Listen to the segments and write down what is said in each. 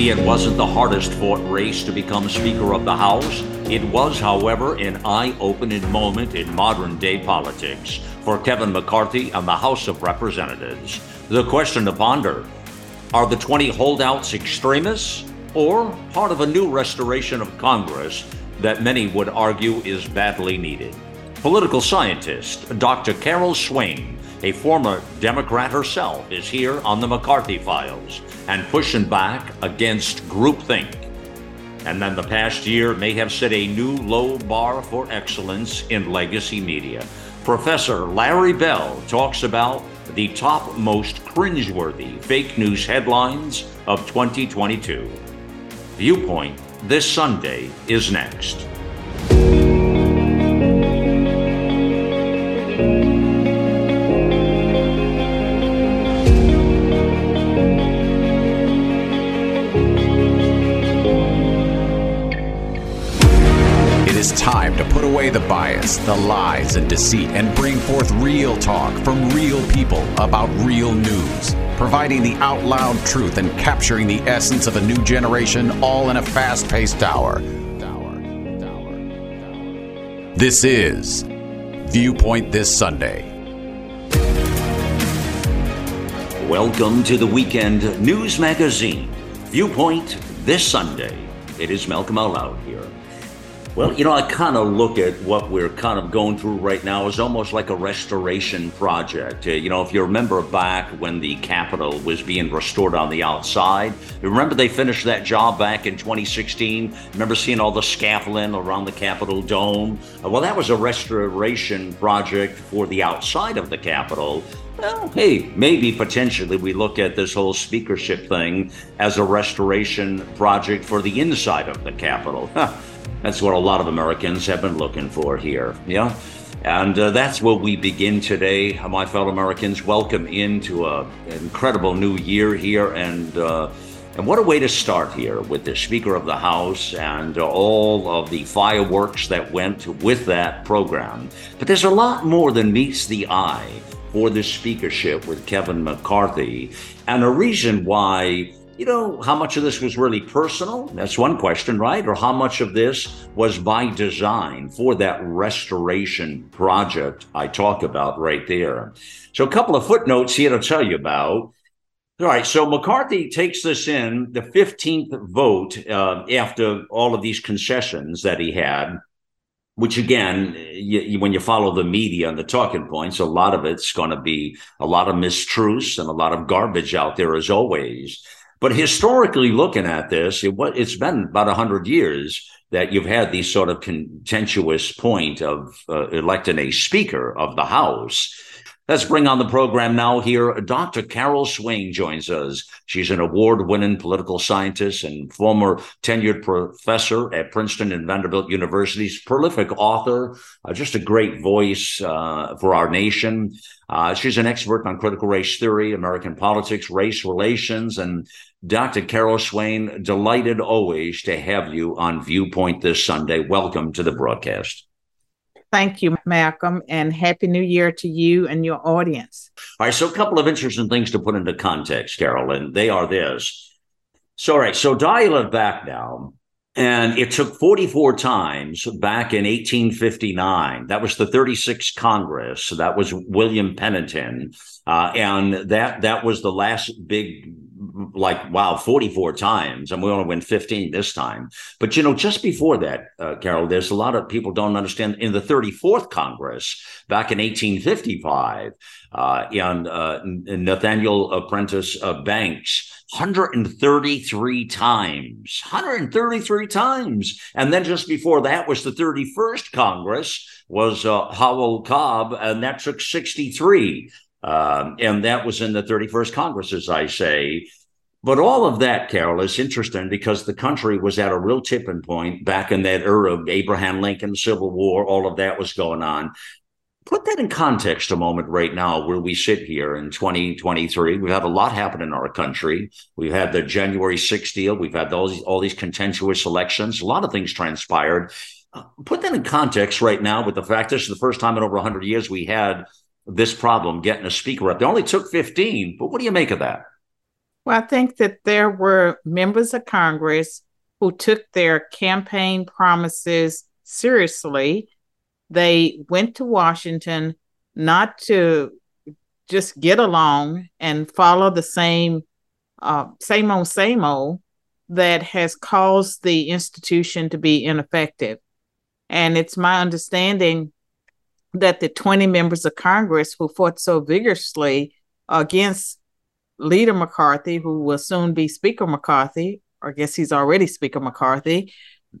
Maybe it wasn't the hardest fought race to become Speaker of the House. It was, however, an eye opening moment in modern day politics for Kevin McCarthy and the House of Representatives. The question to ponder are the 20 holdouts extremists or part of a new restoration of Congress that many would argue is badly needed? Political scientist Dr. Carol Swain a former Democrat herself, is here on the McCarthy files and pushing back against groupthink. And then the past year may have set a new low bar for excellence in legacy media. Professor Larry Bell talks about the top most cringeworthy fake news headlines of 2022. Viewpoint this Sunday is next. The bias, the lies, and deceit and bring forth real talk from real people about real news, providing the out loud truth and capturing the essence of a new generation all in a fast paced hour. This is Viewpoint This Sunday. Welcome to the weekend news magazine, Viewpoint This Sunday. It is Malcolm Out Loud here. Well, you know, I kind of look at what we're kind of going through right now as almost like a restoration project. Uh, you know, if you remember back when the Capitol was being restored on the outside, remember they finished that job back in 2016? Remember seeing all the scaffolding around the Capitol dome? Uh, well, that was a restoration project for the outside of the Capitol. Well, hey, maybe potentially we look at this whole speakership thing as a restoration project for the inside of the Capitol. That's what a lot of Americans have been looking for here. Yeah. And uh, that's what we begin today, my fellow Americans. Welcome into a, an incredible new year here. And, uh, and what a way to start here with the Speaker of the House and all of the fireworks that went with that program. But there's a lot more than meets the eye for the speakership with Kevin McCarthy, and a reason why you know, how much of this was really personal? That's one question, right? Or how much of this was by design for that restoration project I talk about right there? So, a couple of footnotes here to tell you about. All right, so McCarthy takes this in the 15th vote uh, after all of these concessions that he had which again, you, you, when you follow the media and the talking points, a lot of it's going to be a lot of mistruths and a lot of garbage out there as always. But historically looking at this, it, it's been about 100 years that you've had these sort of contentious point of uh, electing a speaker of the House. Let's bring on the program now here. Dr. Carol Swain joins us. She's an award winning political scientist and former tenured professor at Princeton and Vanderbilt Universities, prolific author, uh, just a great voice uh, for our nation. Uh, she's an expert on critical race theory, American politics, race relations, and Dr. Carol Swain, delighted always to have you on Viewpoint this Sunday. Welcome to the broadcast. Thank you, Malcolm, and Happy New Year to you and your audience. All right, so a couple of interesting things to put into context, Carol, and they are this. So, all right, so dial it back now. And it took 44 times back in 1859. That was the 36th Congress. That was William Pennington. Uh, and that that was the last big like wow 44 times and we only win 15 this time. But you know just before that uh, carol there's a lot of people don't understand. In the 34th congress back in 1855 uh, and uh, nathaniel prentice banks 133 times 133 times. And then just before that was the 31st congress was uh, howell cobb and that took 63 um, and that was in the 31st Congress, as I say. But all of that, Carol, is interesting because the country was at a real tipping point back in that era of Abraham Lincoln, Civil War, all of that was going on. Put that in context a moment right now, where we sit here in 2023. We've had a lot happen in our country. We've had the January 6th deal. We've had all these, all these contentious elections. A lot of things transpired. Put that in context right now with the fact this is the first time in over 100 years we had this problem getting a speaker up. They only took 15, but what do you make of that? Well, I think that there were members of Congress who took their campaign promises seriously. They went to Washington not to just get along and follow the same uh, same old same old that has caused the institution to be ineffective. And it's my understanding that the 20 members of Congress who fought so vigorously against Leader McCarthy, who will soon be Speaker McCarthy, or I guess he's already Speaker McCarthy,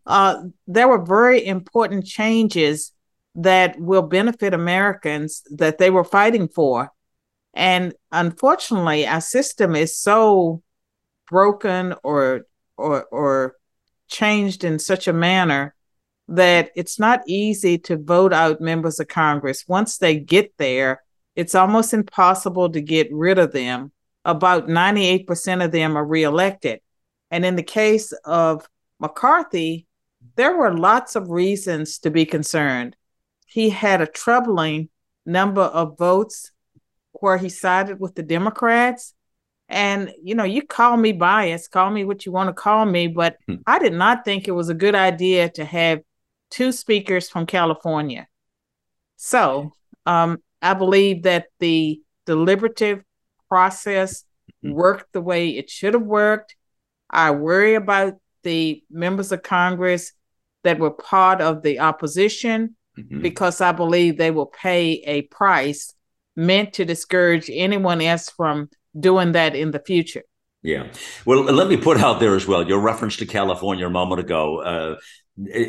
uh, there were very important changes that will benefit Americans that they were fighting for. And unfortunately, our system is so broken or or or changed in such a manner that it's not easy to vote out members of Congress. Once they get there, it's almost impossible to get rid of them. About 98% of them are reelected. And in the case of McCarthy, there were lots of reasons to be concerned. He had a troubling number of votes where he sided with the Democrats. And, you know, you call me biased, call me what you want to call me, but hmm. I did not think it was a good idea to have two speakers from California. So um, I believe that the deliberative process mm-hmm. worked the way it should have worked. I worry about the members of Congress that were part of the opposition mm-hmm. because I believe they will pay a price meant to discourage anyone else from doing that in the future. Yeah. Well, let me put out there as well your reference to California a moment ago. Uh,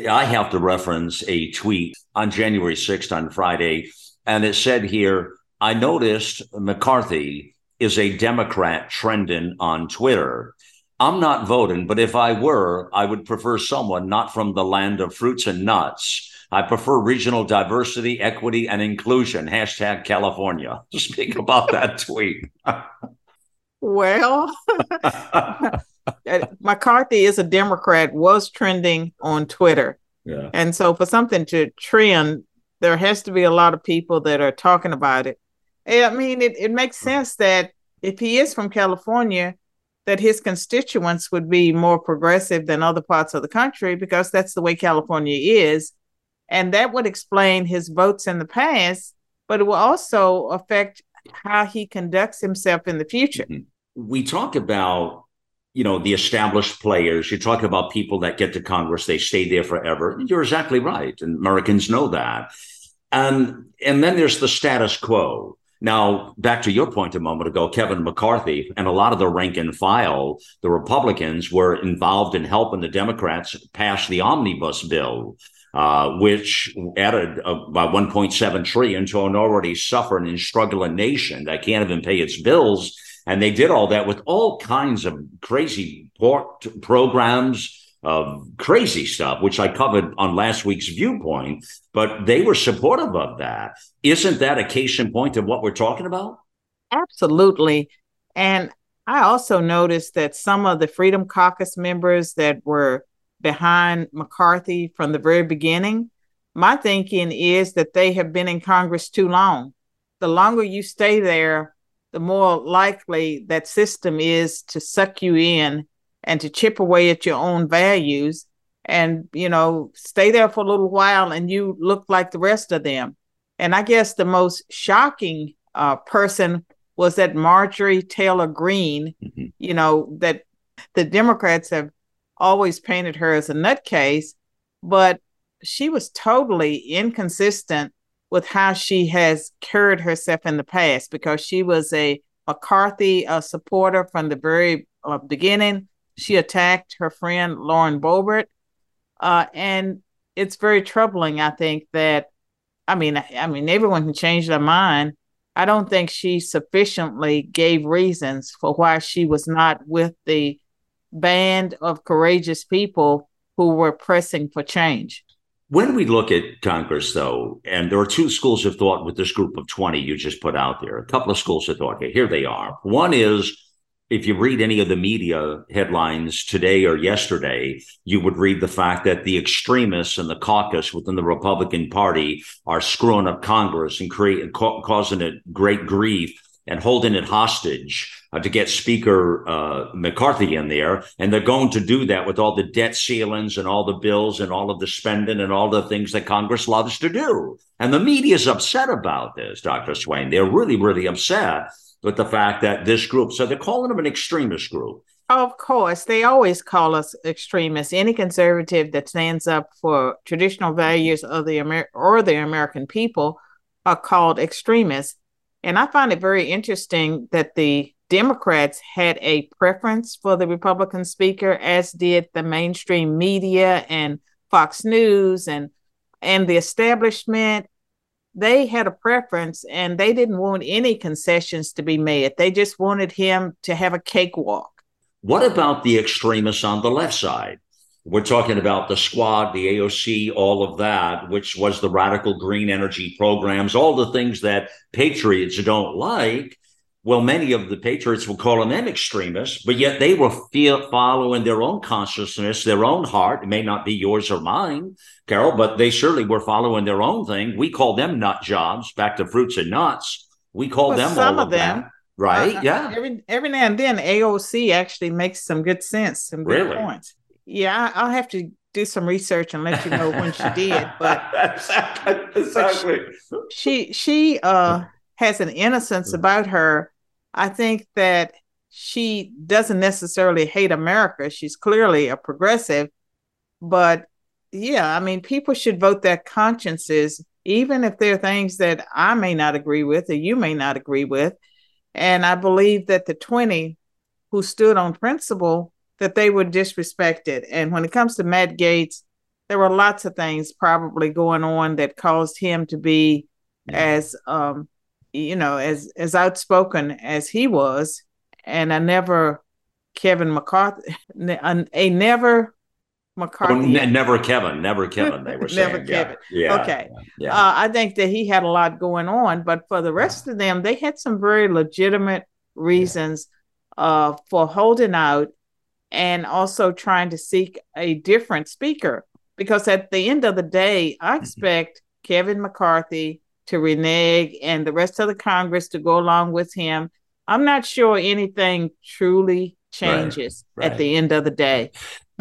I have to reference a tweet on January 6th on Friday, and it said here, I noticed McCarthy is a Democrat trending on Twitter. I'm not voting, but if I were, I would prefer someone not from the land of fruits and nuts. I prefer regional diversity, equity, and inclusion. Hashtag California. Speak about that tweet. well, McCarthy is a Democrat was trending on Twitter. Yeah. And so for something to trend, there has to be a lot of people that are talking about it. I mean, it, it makes sense that if he is from California, that his constituents would be more progressive than other parts of the country because that's the way California is. And that would explain his votes in the past, but it will also affect how he conducts himself in the future. Mm-hmm. We talk about you know the established players you talk about people that get to congress they stay there forever you're exactly right and americans know that and and then there's the status quo now back to your point a moment ago kevin mccarthy and a lot of the rank and file the republicans were involved in helping the democrats pass the omnibus bill uh, which added about 1.7 trillion to an already suffering and struggling nation that can't even pay its bills. And they did all that with all kinds of crazy port programs of crazy stuff, which I covered on last week's viewpoint, but they were supportive of that. Isn't that a case in point of what we're talking about? Absolutely. And I also noticed that some of the Freedom Caucus members that were behind McCarthy from the very beginning, my thinking is that they have been in Congress too long. The longer you stay there, the more likely that system is to suck you in and to chip away at your own values and you know stay there for a little while and you look like the rest of them and i guess the most shocking uh, person was that marjorie taylor greene mm-hmm. you know that the democrats have always painted her as a nutcase but she was totally inconsistent with how she has carried herself in the past because she was a McCarthy uh, supporter from the very uh, beginning. She attacked her friend Lauren Boebert. Uh, and it's very troubling, I think, that I mean, I mean, everyone can change their mind. I don't think she sufficiently gave reasons for why she was not with the band of courageous people who were pressing for change. When we look at Congress, though, and there are two schools of thought with this group of 20 you just put out there, a couple of schools of thought. Okay, here they are. One is if you read any of the media headlines today or yesterday, you would read the fact that the extremists and the caucus within the Republican Party are screwing up Congress and creating ca- causing it great grief and holding it hostage uh, to get Speaker uh, McCarthy in there. And they're going to do that with all the debt ceilings and all the bills and all of the spending and all the things that Congress loves to do. And the media is upset about this, Dr. Swain. They're really, really upset with the fact that this group, so they're calling them an extremist group. Of course, they always call us extremists. Any conservative that stands up for traditional values of the Amer- or the American people are called extremists. And I find it very interesting that the Democrats had a preference for the Republican speaker, as did the mainstream media and Fox News and and the establishment. They had a preference and they didn't want any concessions to be made. They just wanted him to have a cakewalk. What about the extremists on the left side? We're talking about the squad, the AOC, all of that, which was the radical green energy programs, all the things that patriots don't like. Well, many of the patriots will call them extremists, but yet they were feel, following their own consciousness, their own heart. It may not be yours or mine, Carol, but they surely were following their own thing. We call them nut jobs, back to fruits and nuts. We call well, them some all of them. That. Right. Uh, yeah. Every every now and then AOC actually makes some good sense, some good really? points. Yeah, I'll have to do some research and let you know when she did. But exactly. But she, she she uh has an innocence about her. I think that she doesn't necessarily hate America. She's clearly a progressive, but yeah, I mean, people should vote their consciences, even if there are things that I may not agree with or you may not agree with. And I believe that the 20 who stood on principle that they were disrespected. And when it comes to Matt Gaetz, there were lots of things probably going on that caused him to be yeah. as um, you know, as as outspoken as he was. And I never Kevin McCarthy a, a never McCarthy. Oh, ne- never Kevin, never Kevin. They were saying, never Kevin. Yeah. Okay. Yeah. Uh, I think that he had a lot going on, but for the rest of them, they had some very legitimate reasons yeah. uh, for holding out and also trying to seek a different speaker. Because at the end of the day, I mm-hmm. expect. Kevin McCarthy to renege and the rest of the Congress to go along with him. I'm not sure anything truly changes right, right. at the end of the day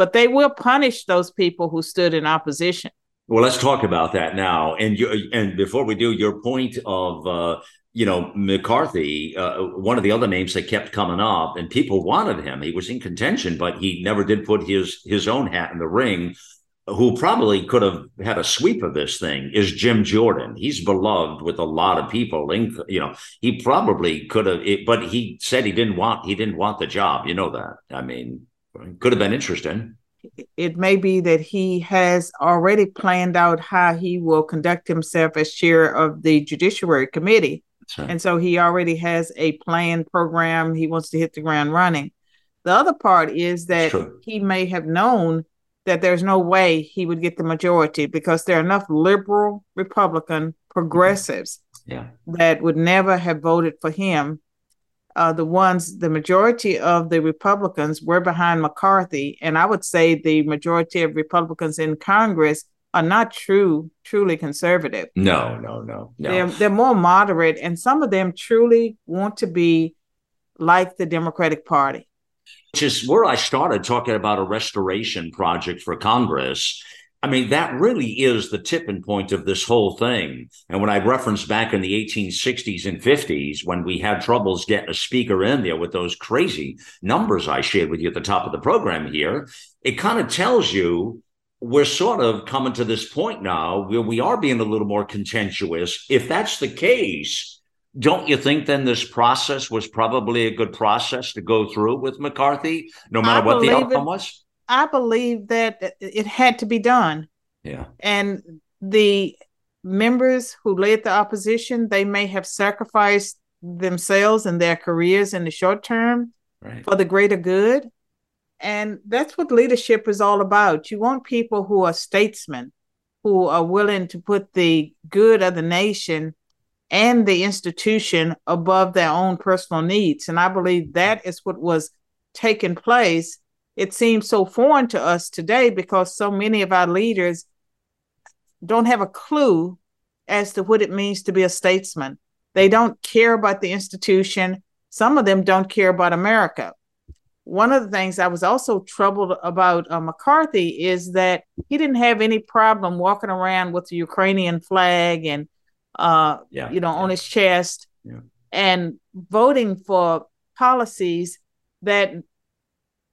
but they will punish those people who stood in opposition. Well, let's talk about that now. And you, and before we do, your point of uh, you know McCarthy, uh, one of the other names that kept coming up, and people wanted him. He was in contention, but he never did put his his own hat in the ring. Who probably could have had a sweep of this thing is Jim Jordan. He's beloved with a lot of people. You know, he probably could have, but he said he didn't want he didn't want the job. You know that. I mean, could have been interesting. It may be that he has already planned out how he will conduct himself as chair of the Judiciary Committee. Right. And so he already has a planned program. He wants to hit the ground running. The other part is that he may have known that there's no way he would get the majority because there are enough liberal Republican progressives yeah. that would never have voted for him uh, the ones, the majority of the Republicans were behind McCarthy. And I would say the majority of Republicans in Congress are not true, truly conservative. No, no, no, no. They're, they're more moderate, and some of them truly want to be like the Democratic Party. Which is where I started talking about a restoration project for Congress I mean, that really is the tipping point of this whole thing. And when I referenced back in the 1860s and 50s, when we had troubles getting a speaker in there with those crazy numbers I shared with you at the top of the program here, it kind of tells you we're sort of coming to this point now where we are being a little more contentious. If that's the case, don't you think then this process was probably a good process to go through with McCarthy, no matter I what the outcome it, was? I believe that it had to be done. Yeah. And the members who led the opposition, they may have sacrificed themselves and their careers in the short term right. for the greater good. And that's what leadership is all about. You want people who are statesmen, who are willing to put the good of the nation and the institution above their own personal needs. And I believe that is what was taking place it seems so foreign to us today because so many of our leaders don't have a clue as to what it means to be a statesman. They don't care about the institution. Some of them don't care about America. One of the things I was also troubled about uh, McCarthy is that he didn't have any problem walking around with the Ukrainian flag and, uh, yeah, you know, on his chest and voting for policies that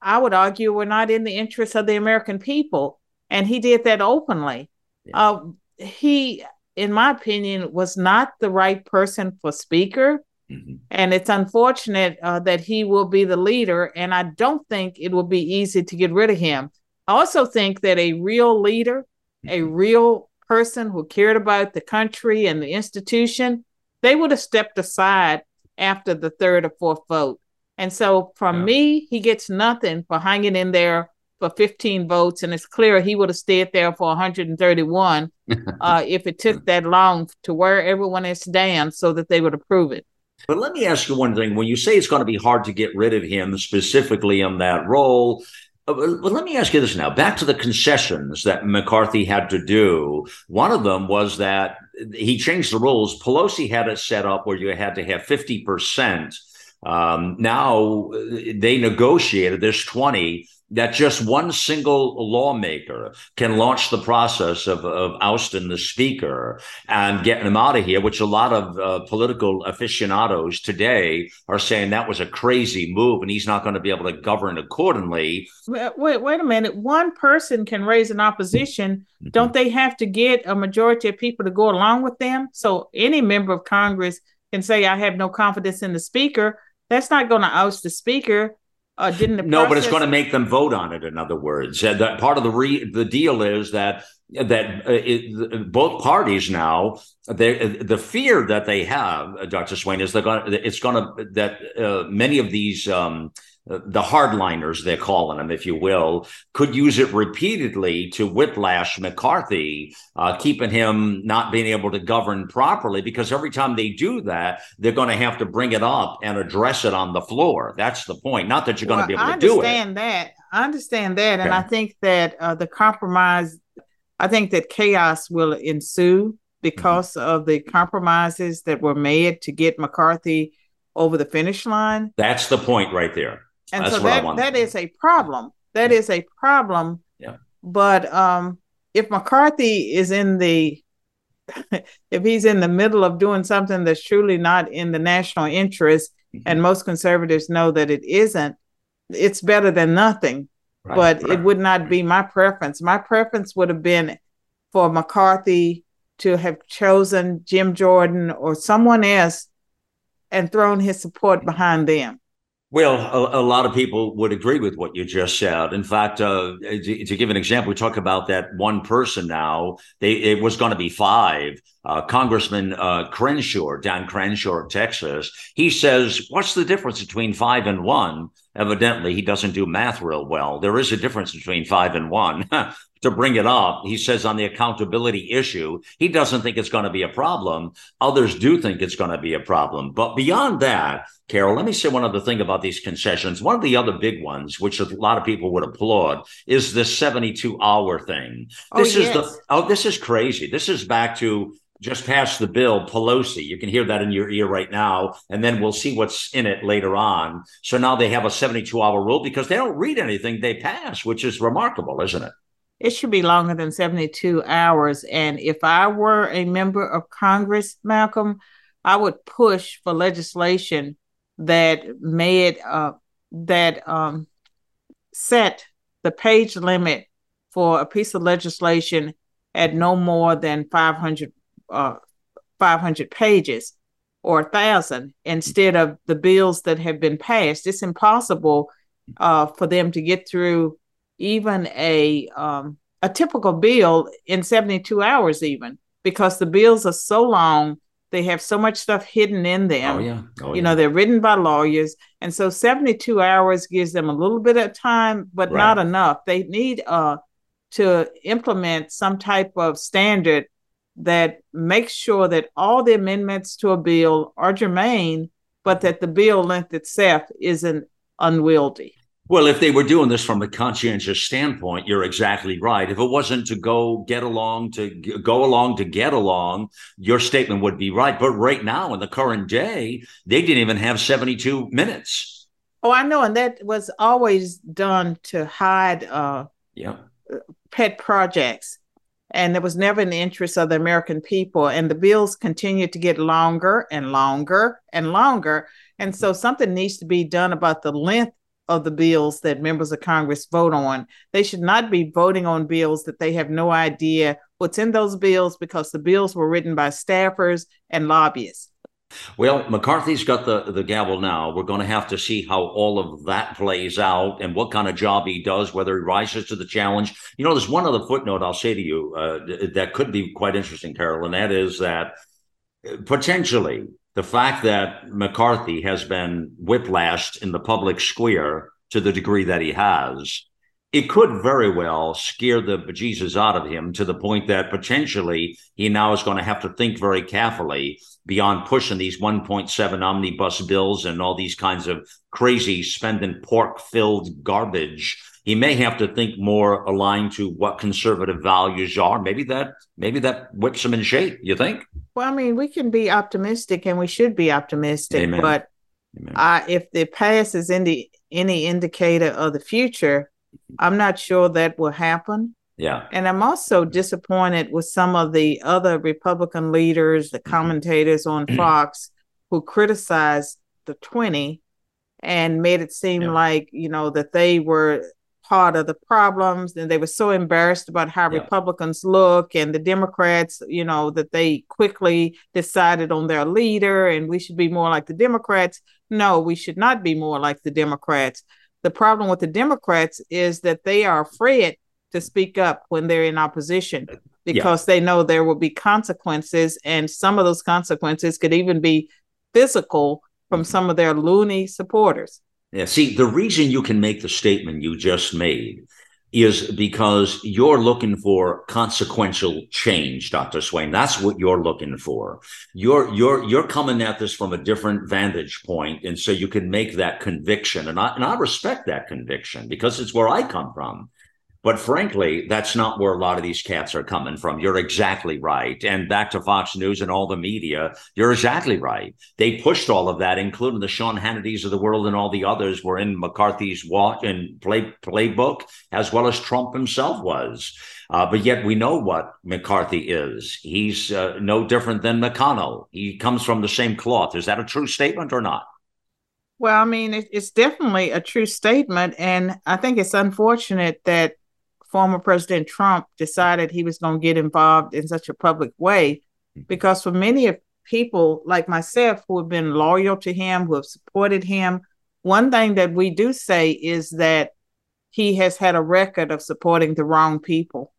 I would argue were not in the interest of the American people. And he did that openly. Uh, he in my opinion, was not the right person for speaker. Mm-hmm. And it's unfortunate uh, that he will be the leader. And I don't think it will be easy to get rid of him. I also think that a real leader, mm-hmm. a real person who cared about the country and the institution, they would have stepped aside after the third or fourth vote. And so from yeah. me, he gets nothing for hanging in there for 15 votes, and it's clear he would have stayed there for 131 uh, if it took that long to wear everyone else down so that they would approve it. But let me ask you one thing. When you say it's going to be hard to get rid of him specifically in that role, uh, but let me ask you this now. Back to the concessions that McCarthy had to do. One of them was that he changed the rules. Pelosi had it set up where you had to have 50%. Um, now uh, they negotiated, there's 20 that just one single lawmaker can launch the process of, of ousting the speaker and getting him out of here, which a lot of uh, political aficionados today are saying that was a crazy move and he's not going to be able to govern accordingly. Wait, wait, a minute. One person can raise an opposition. Mm-hmm. Don't they have to get a majority of people to go along with them? So any member of Congress can say, I have no confidence in the speaker. That's not going to oust the speaker uh, didn't no, process- but it's going to make them vote on it. In other words, uh, that part of the re- the deal is that that uh, it, both parties now they, the fear that they have, uh, Dr. Swain, is they're going it's going to that uh, many of these um, the hardliners, they're calling them, if you will, could use it repeatedly to whiplash McCarthy, uh, keeping him not being able to govern properly. Because every time they do that, they're going to have to bring it up and address it on the floor. That's the point. Not that you're well, going to be able to do it. I understand that. I understand that, and I think that uh, the compromise. I think that chaos will ensue because mm-hmm. of the compromises that were made to get McCarthy over the finish line. That's the point right there. And That's so that, that is a problem. That is a problem. Yeah. But um, if McCarthy is in the if he's in the middle of doing something that's truly not in the national interest, mm-hmm. and most conservatives know that it isn't, it's better than nothing. Right, but right. it would not be my preference. My preference would have been for McCarthy to have chosen Jim Jordan or someone else and thrown his support behind them. Well, a, a, lot of people would agree with what you just said. In fact, uh, to, to, give an example, we talk about that one person now. They, it was going to be five. Uh, Congressman uh, Crenshaw, Dan Crenshaw of Texas, he says, "What's the difference between five and one?" Evidently, he doesn't do math real well. There is a difference between five and one. to bring it up. He says on the accountability issue, he doesn't think it's going to be a problem. Others do think it's going to be a problem. But beyond that, Carol, let me say one other thing about these concessions. One of the other big ones, which a lot of people would applaud, is this 72 hour thing. Oh, this yes. is the oh, this is crazy. This is back to just pass the bill, Pelosi. You can hear that in your ear right now. And then we'll see what's in it later on. So now they have a 72 hour rule because they don't read anything they pass, which is remarkable, isn't it? It should be longer than 72 hours. And if I were a member of Congress, Malcolm, I would push for legislation that made uh, that um, set the page limit for a piece of legislation at no more than 500, uh, 500 pages or a thousand instead of the bills that have been passed. It's impossible uh, for them to get through even a um, a typical bill in 72 hours even because the bills are so long they have so much stuff hidden in them. Oh yeah. Oh, you yeah. know they're written by lawyers. And so 72 hours gives them a little bit of time but right. not enough. They need uh to implement some type of standard that makes sure that all the amendments to a bill are germane but that the bill length itself isn't unwieldy Well, if they were doing this from a conscientious standpoint, you're exactly right. If it wasn't to go get along to go along to get along, your statement would be right. But right now, in the current day, they didn't even have 72 minutes. Oh, I know, and that was always done to hide uh, yeah. pet projects, and it was never in the interest of the American people. And the bills continued to get longer and longer and longer, and so something needs to be done about the length of the bills that members of Congress vote on. They should not be voting on bills that they have no idea what's in those bills because the bills were written by staffers and lobbyists. Well, McCarthy's got the, the gavel now. We're going to have to see how all of that plays out and what kind of job he does, whether he rises to the challenge. You know, there's one other footnote I'll say to you uh, that could be quite interesting, Carol, and that is that potentially the fact that McCarthy has been whiplashed in the public square to the degree that he has, it could very well scare the bejesus out of him to the point that potentially he now is going to have to think very carefully beyond pushing these 1.7 omnibus bills and all these kinds of crazy spending pork filled garbage he may have to think more aligned to what conservative values are. Maybe that maybe that whips him in shape. You think? Well, I mean, we can be optimistic, and we should be optimistic. Amen. But Amen. if the past is any any indicator of the future, I'm not sure that will happen. Yeah. And I'm also disappointed with some of the other Republican leaders, the mm-hmm. commentators on Fox, who criticized the 20 and made it seem yeah. like, you know, that they were part of the problems and they were so embarrassed about how yeah. republicans look and the democrats you know that they quickly decided on their leader and we should be more like the democrats no we should not be more like the democrats the problem with the democrats is that they are afraid to speak up when they're in opposition because yeah. they know there will be consequences and some of those consequences could even be physical from mm-hmm. some of their loony supporters yeah, see, the reason you can make the statement you just made is because you're looking for consequential change, Dr. Swain. That's what you're looking for. You're you're you're coming at this from a different vantage point, and so you can make that conviction. And I and I respect that conviction because it's where I come from. But frankly, that's not where a lot of these cats are coming from. You're exactly right. And back to Fox News and all the media, you're exactly right. They pushed all of that, including the Sean Hannitys of the world and all the others were in McCarthy's watch and play playbook, as well as Trump himself was. Uh, but yet we know what McCarthy is. He's uh, no different than McConnell. He comes from the same cloth. Is that a true statement or not? Well, I mean, it's definitely a true statement. And I think it's unfortunate that former President Trump decided he was going to get involved in such a public way, mm-hmm. because for many of people like myself who have been loyal to him, who have supported him, one thing that we do say is that he has had a record of supporting the wrong people.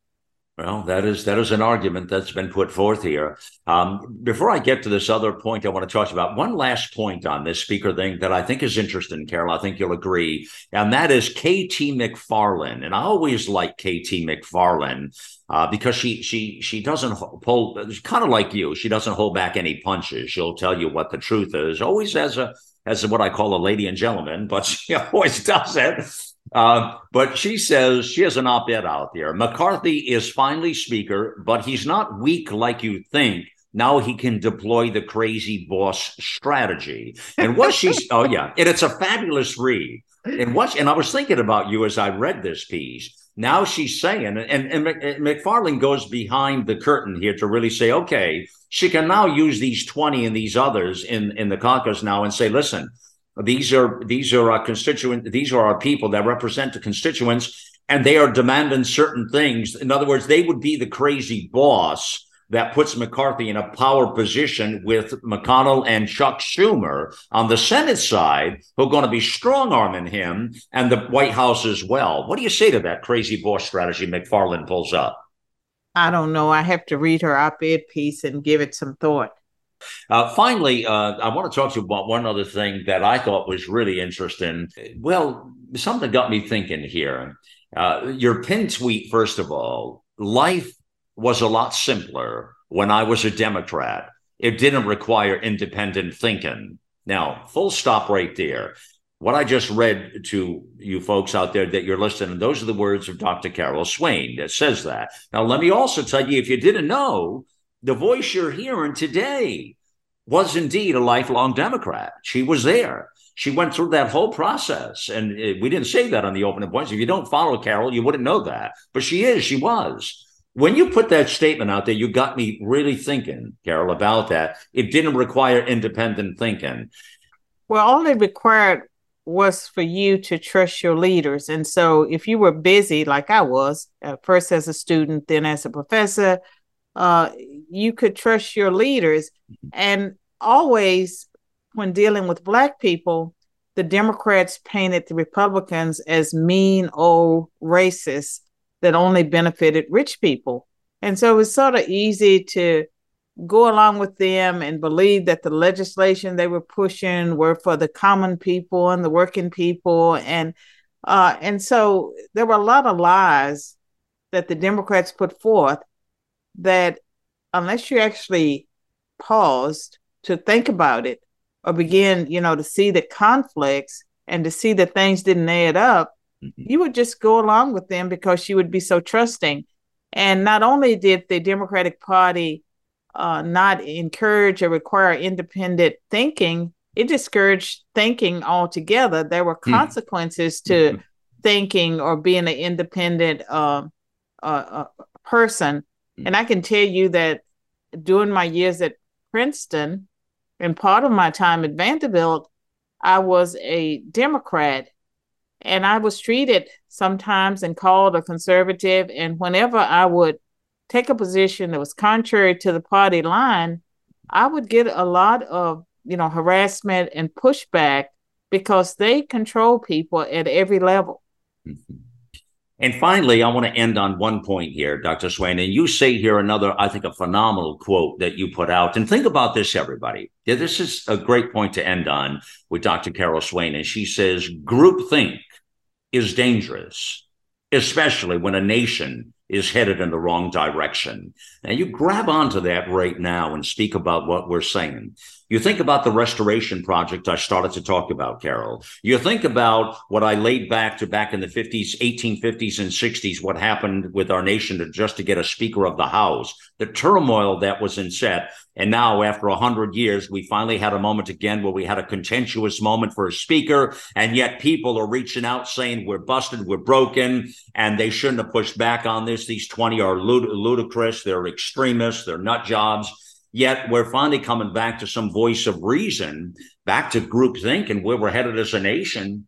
Well, that is that is an argument that's been put forth here. Um, before I get to this other point, I want to talk about one last point on this speaker thing that I think is interesting, Carol. I think you'll agree, and that is KT McFarland. And I always like KT McFarland uh, because she she she doesn't pull. Kind of like you, she doesn't hold back any punches. She'll tell you what the truth is, always as a as what I call a lady and gentleman, but she always does it. Uh, but she says she has an op ed out there. McCarthy is finally speaker, but he's not weak like you think. Now he can deploy the crazy boss strategy. And what she's, oh, yeah. And it's a fabulous read. And what, and I was thinking about you as I read this piece. Now she's saying, and, and, McFarland goes behind the curtain here to really say, okay, she can now use these 20 and these others in, in the caucus now and say, listen, these are these are our constituent. These are our people that represent the constituents, and they are demanding certain things. In other words, they would be the crazy boss that puts McCarthy in a power position with McConnell and Chuck Schumer on the Senate side, who are going to be strong arming him and the White House as well. What do you say to that crazy boss strategy McFarland pulls up? I don't know. I have to read her op ed piece and give it some thought. Uh, finally, uh, I want to talk to you about one other thing that I thought was really interesting. Well, something got me thinking here. Uh, your pin tweet, first of all, life was a lot simpler when I was a Democrat. It didn't require independent thinking. Now, full stop right there. what I just read to you folks out there that you're listening, those are the words of Dr. Carol Swain that says that. Now, let me also tell you, if you didn't know, the voice you're hearing today was indeed a lifelong Democrat. She was there. She went through that whole process. And we didn't say that on the opening points. If you don't follow Carol, you wouldn't know that. But she is, she was. When you put that statement out there, you got me really thinking, Carol, about that. It didn't require independent thinking. Well, all it required was for you to trust your leaders. And so if you were busy, like I was, uh, first as a student, then as a professor, uh, you could trust your leaders. And always, when dealing with Black people, the Democrats painted the Republicans as mean old racists that only benefited rich people. And so it was sort of easy to go along with them and believe that the legislation they were pushing were for the common people and the working people and uh, and so there were a lot of lies that the Democrats put forth that unless you actually paused to think about it or begin, you know, to see the conflicts and to see that things didn't add up, mm-hmm. you would just go along with them because you would be so trusting. And not only did the Democratic Party uh, not encourage or require independent thinking, it discouraged thinking altogether. There were hmm. consequences to mm-hmm. thinking or being an independent uh, uh, uh person. And I can tell you that during my years at Princeton and part of my time at Vanderbilt, I was a Democrat and I was treated sometimes and called a conservative. And whenever I would take a position that was contrary to the party line, I would get a lot of, you know, harassment and pushback because they control people at every level. Mm-hmm. And finally, I want to end on one point here, Dr. Swain. And you say here another, I think, a phenomenal quote that you put out. And think about this, everybody. This is a great point to end on with Dr. Carol Swain. And she says, groupthink is dangerous, especially when a nation is headed in the wrong direction. And you grab onto that right now and speak about what we're saying. You think about the restoration project I started to talk about, Carol. You think about what I laid back to back in the 50s, 1850s and 60s, what happened with our nation to just to get a Speaker of the House, the turmoil that was in set. And now, after 100 years, we finally had a moment again where we had a contentious moment for a speaker. And yet people are reaching out saying, we're busted, we're broken, and they shouldn't have pushed back on this. These 20 are lud- ludicrous, they're extremists, they're nut jobs. Yet we're finally coming back to some voice of reason, back to group thinking where we're headed as a nation.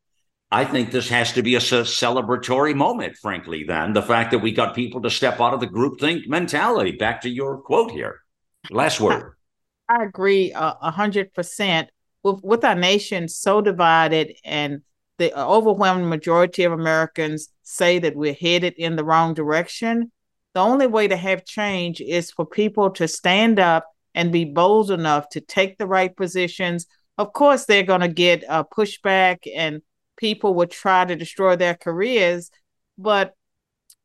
I think this has to be a celebratory moment, frankly, then the fact that we got people to step out of the group think mentality. Back to your quote here. Last word. I agree a hundred percent with with our nation so divided and the uh, overwhelming majority of Americans say that we're headed in the wrong direction. The only way to have change is for people to stand up and be bold enough to take the right positions. Of course, they're going to get a pushback and people will try to destroy their careers, but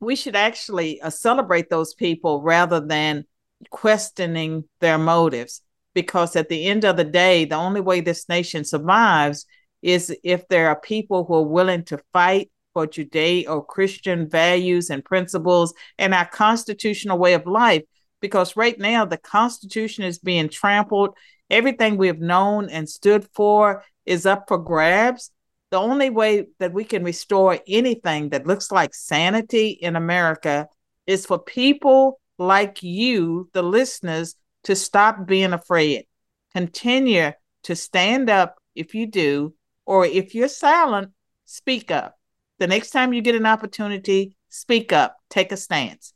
we should actually uh, celebrate those people rather than questioning their motives. Because at the end of the day, the only way this nation survives is if there are people who are willing to fight for Judeo Christian values and principles and our constitutional way of life. Because right now, the Constitution is being trampled. Everything we have known and stood for is up for grabs. The only way that we can restore anything that looks like sanity in America is for people like you, the listeners, to stop being afraid. Continue to stand up if you do, or if you're silent, speak up the next time you get an opportunity, speak up, take a stance.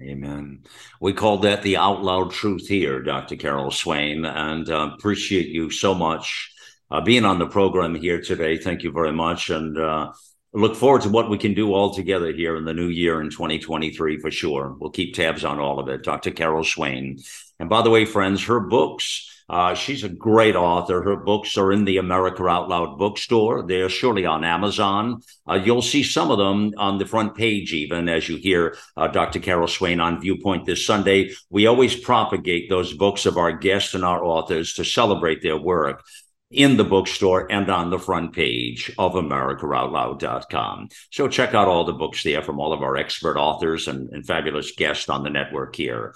Amen. We call that the out loud truth here, Dr. Carol Swain, and uh, appreciate you so much uh, being on the program here today. Thank you very much. And uh, look forward to what we can do all together here in the new year in 2023 for sure. We'll keep tabs on all of it. Dr. Carol Swain. And by the way, friends, her books, uh, she's a great author. Her books are in the America Out Loud bookstore. They're surely on Amazon. Uh, you'll see some of them on the front page, even as you hear uh, Dr. Carol Swain on Viewpoint this Sunday. We always propagate those books of our guests and our authors to celebrate their work. in the bookstore and on the front page of AmericaOutloud.com. So check out all the books there from all of our expert authors and, and fabulous guests on the network here.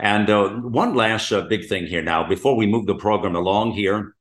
And uh, one last uh, big thing here now, before we move the program along here,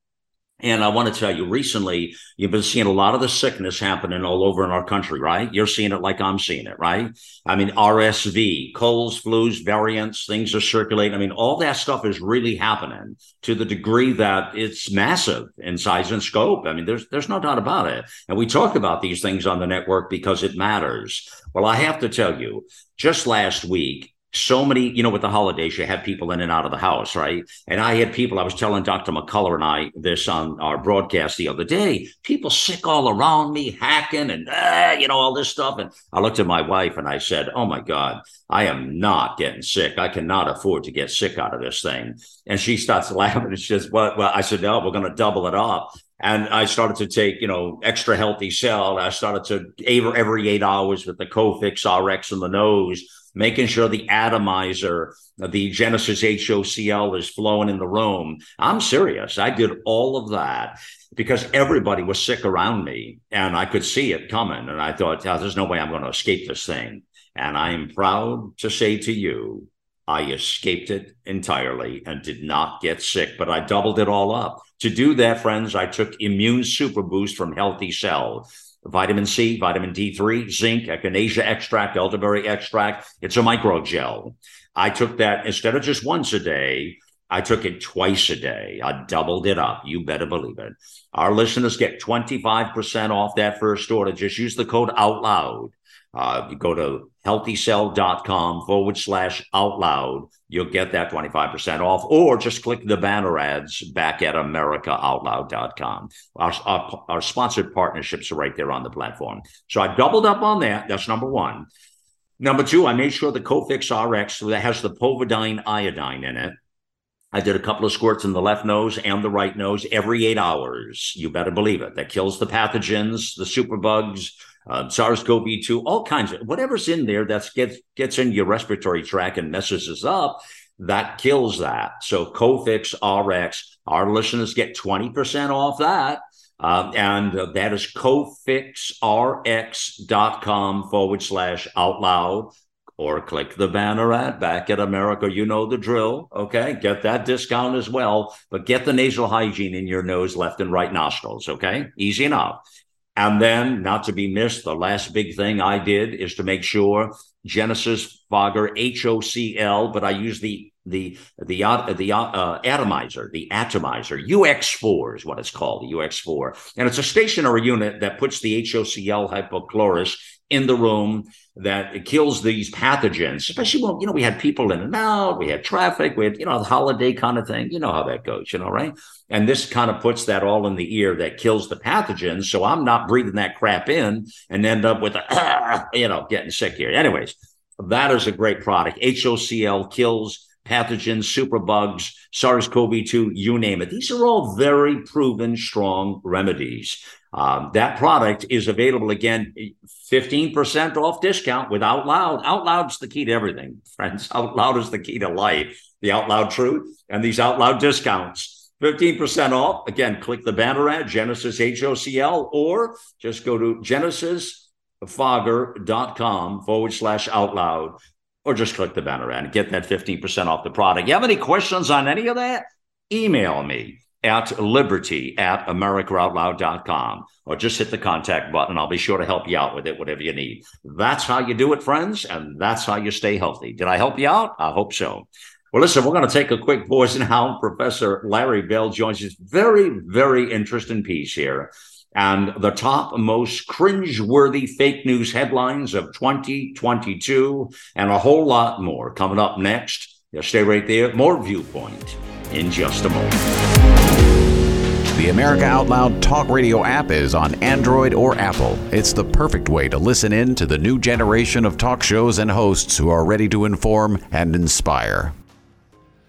and I want to tell you, recently, you've been seeing a lot of the sickness happening all over in our country, right? You're seeing it like I'm seeing it, right? I mean, RSV, colds, flus, variants, things are circulating. I mean, all that stuff is really happening to the degree that it's massive in size and scope. I mean, there's there's no doubt about it. And we talk about these things on the network because it matters. Well, I have to tell you, just last week, so many, you know, with the holidays, you had people in and out of the house, right? And I had people, I was telling Dr. McCullough and I this on our broadcast the other day, people sick all around me, hacking and, uh, you know, all this stuff. And I looked at my wife and I said, Oh my God, I am not getting sick. I cannot afford to get sick out of this thing. And she starts laughing and she says, Well, well I said, No, we're going to double it up. And I started to take, you know, extra healthy cell. I started to every, every eight hours with the Cofix RX in the nose making sure the atomizer, the Genesis HOCl is flowing in the room. I'm serious. I did all of that because everybody was sick around me and I could see it coming. And I thought, oh, there's no way I'm going to escape this thing. And I am proud to say to you, I escaped it entirely and did not get sick, but I doubled it all up. To do that, friends, I took Immune Super Boost from Healthy Cell vitamin C, vitamin D3, zinc, echinacea extract, elderberry extract. It's a microgel. I took that instead of just once a day. I took it twice a day. I doubled it up. You better believe it. Our listeners get 25% off that first order. Just use the code out loud. Uh, you go to healthycell.com forward slash out loud. You'll get that 25% off, or just click the banner ads back at americaoutloud.com. Our, our, our sponsored partnerships are right there on the platform. So I doubled up on that. That's number one. Number two, I made sure the Cofix RX that has the povidone iodine in it. I did a couple of squirts in the left nose and the right nose every eight hours. You better believe it. That kills the pathogens, the superbugs, uh, SARS-CoV-2, all kinds of whatever's in there that gets gets in your respiratory tract and messes us up. That kills that. So Cofix RX, our listeners get 20% off that. Uh, and uh, that is cofixrx.com forward slash out loud or click the banner ad back at America. You know the drill. Okay. Get that discount as well, but get the nasal hygiene in your nose, left and right nostrils. Okay. Easy enough. And then, not to be missed, the last big thing I did is to make sure Genesis Fogger HOCl, but I use the the the uh, the uh, atomizer, the atomizer UX4 is what it's called, the UX4, and it's a stationary unit that puts the HOCl hypochlorous in the room that kills these pathogens, especially when, you know, we had people in and out, we had traffic, we had, you know, the holiday kind of thing. You know how that goes, you know, right? And this kind of puts that all in the ear that kills the pathogens. So I'm not breathing that crap in and end up with, a, you know, getting sick here. Anyways, that is a great product. HOCl kills pathogens, superbugs, SARS CoV 2, you name it. These are all very proven, strong remedies. Um, that product is available again, 15% off discount with Out Loud. Out Loud's the key to everything, friends. Out Loud is the key to life. The Out Loud truth and these Out Loud discounts. 15% off. Again, click the banner ad, Genesis HOCL, or just go to genesisfogger.com forward slash out loud, or just click the banner and get that 15% off the product. You have any questions on any of that? Email me at liberty at americaoutloud.com or just hit the contact button. I'll be sure to help you out with it, whatever you need. That's how you do it, friends, and that's how you stay healthy. Did I help you out? I hope so. Well, listen, we're going to take a quick pause now. Professor Larry Bell joins us. Very, very interesting piece here. And the top most cringe-worthy fake news headlines of 2022 and a whole lot more coming up next. Yeah, stay right there. More viewpoint in just a moment. The America Out Loud Talk Radio app is on Android or Apple. It's the perfect way to listen in to the new generation of talk shows and hosts who are ready to inform and inspire.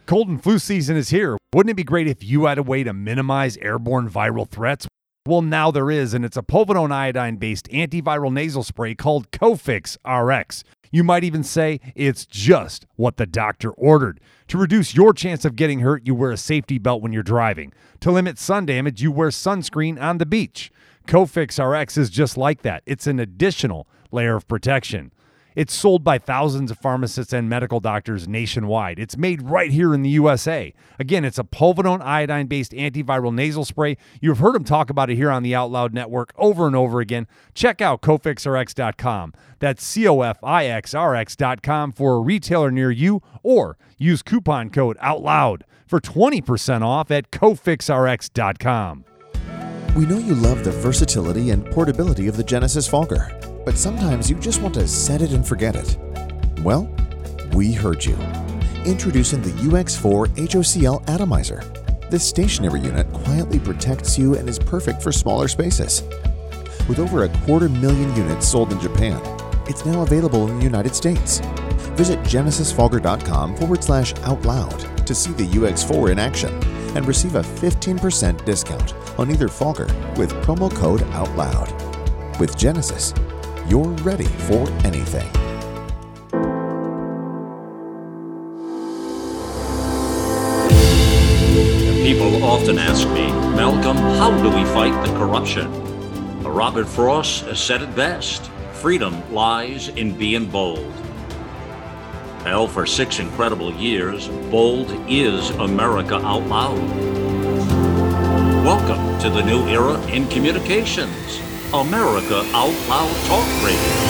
Cold and flu season is here. Wouldn't it be great if you had a way to minimize airborne viral threats? Well, now there is, and it's a povidone iodine based antiviral nasal spray called Cofix RX. You might even say it's just what the doctor ordered. To reduce your chance of getting hurt, you wear a safety belt when you're driving. To limit sun damage, you wear sunscreen on the beach. Cofix RX is just like that. It's an additional layer of protection. It's sold by thousands of pharmacists and medical doctors nationwide. It's made right here in the USA. Again, it's a povidone iodine based antiviral nasal spray. You've heard him talk about it here on the Out Loud Network over and over again. Check out cofixrx.com. That's C O F I X R X.com for a retailer near you or use coupon code OUTLOUD for 20% off at cofixrx.com. We know you love the versatility and portability of the Genesis Fogger but sometimes you just want to set it and forget it. Well, we heard you. Introducing the UX4 HOCL Atomizer. This stationary unit quietly protects you and is perfect for smaller spaces. With over a quarter million units sold in Japan, it's now available in the United States. Visit genesisfogger.com forward slash out loud to see the UX4 in action and receive a 15% discount on either Fogger with promo code OUTLOUD. With Genesis, you're ready for anything. People often ask me, Malcolm, how do we fight the corruption? Robert Frost has said it best freedom lies in being bold. Well, for six incredible years, bold is America Out Loud. Welcome to the new era in communications. America Out Loud Talk Radio.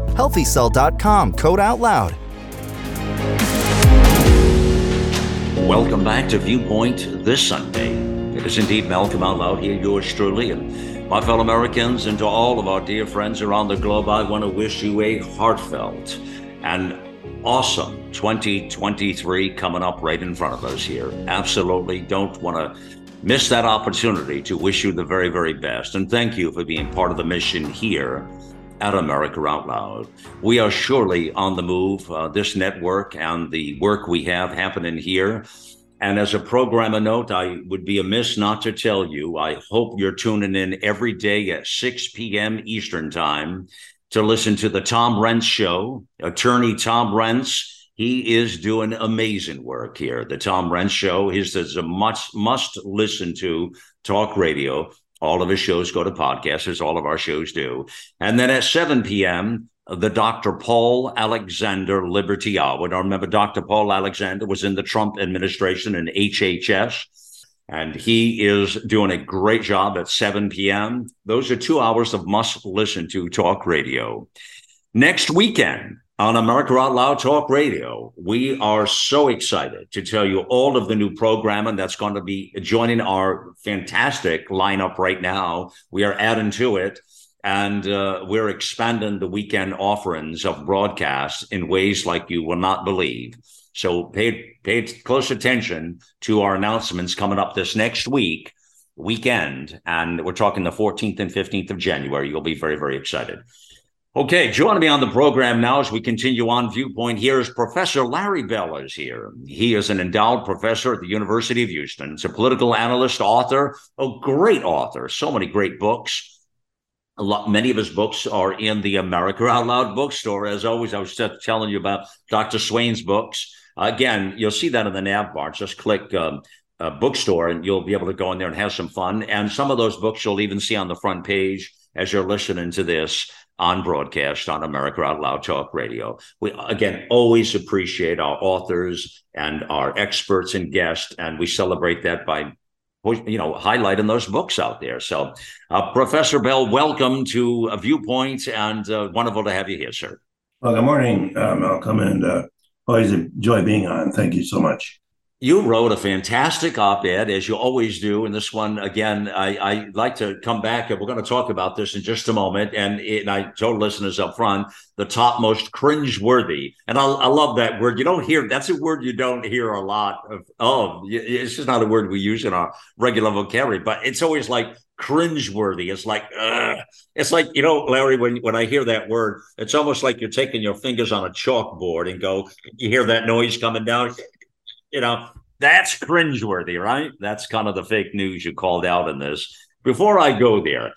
healthycell.com, code out loud. Welcome back to Viewpoint this Sunday. It is indeed Malcolm Out Loud here, yours truly, and my fellow Americans, and to all of our dear friends around the globe, I want to wish you a heartfelt and awesome 2023 coming up right in front of us here. Absolutely don't want to miss that opportunity to wish you the very, very best. And thank you for being part of the mission here at America Out Loud. We are surely on the move, uh, this network and the work we have happening here. And as a programmer note, I would be amiss not to tell you, I hope you're tuning in every day at 6 p.m. Eastern Time to listen to the Tom Renz Show. Attorney Tom Renz, he is doing amazing work here. The Tom Renz Show is, a must, must listen to talk radio. All of his shows go to podcasts, as all of our shows do. And then at 7 p.m., the Dr. Paul Alexander Liberty Hour. Now, remember, Dr. Paul Alexander was in the Trump administration in HHS, and he is doing a great job at 7 p.m. Those are two hours of must listen to talk radio. Next weekend, on America Out Loud Talk Radio. We are so excited to tell you all of the new programming that's going to be joining our fantastic lineup right now. We are adding to it and uh, we're expanding the weekend offerings of broadcasts in ways like you will not believe. So pay, pay close attention to our announcements coming up this next week weekend. And we're talking the 14th and 15th of January. You'll be very, very excited. Okay, joining me on the program now as we continue on Viewpoint here is Professor Larry Bell is here. He is an endowed professor at the University of Houston. He's a political analyst, author, a great author, so many great books. A lot, many of his books are in the America Out Loud bookstore. As always, I was just telling you about Dr. Swain's books. Again, you'll see that in the nav bar. Just click um, uh, bookstore and you'll be able to go in there and have some fun. And some of those books you'll even see on the front page as you're listening to this on broadcast on America Out Loud Talk Radio. We again always appreciate our authors and our experts and guests, and we celebrate that by you know highlighting those books out there. So, uh, Professor Bell, welcome to a Viewpoint, and uh, wonderful to have you here, sir. Well, good morning, uh, Malcolm, and uh, always enjoy being on. Thank you so much. You wrote a fantastic op ed, as you always do. And this one, again, I, I like to come back and we're going to talk about this in just a moment. And, it, and I told listeners up front the top most cringe-worthy. And I, I, love that word. You don't hear that's a word you don't hear a lot of. Oh, it's just not a word we use in our regular vocabulary, but it's always like cringe-worthy. It's like, uh, it's like, you know, Larry, when, when I hear that word, it's almost like you're taking your fingers on a chalkboard and go, you hear that noise coming down you know, that's cringeworthy, right? That's kind of the fake news you called out in this. Before I go there,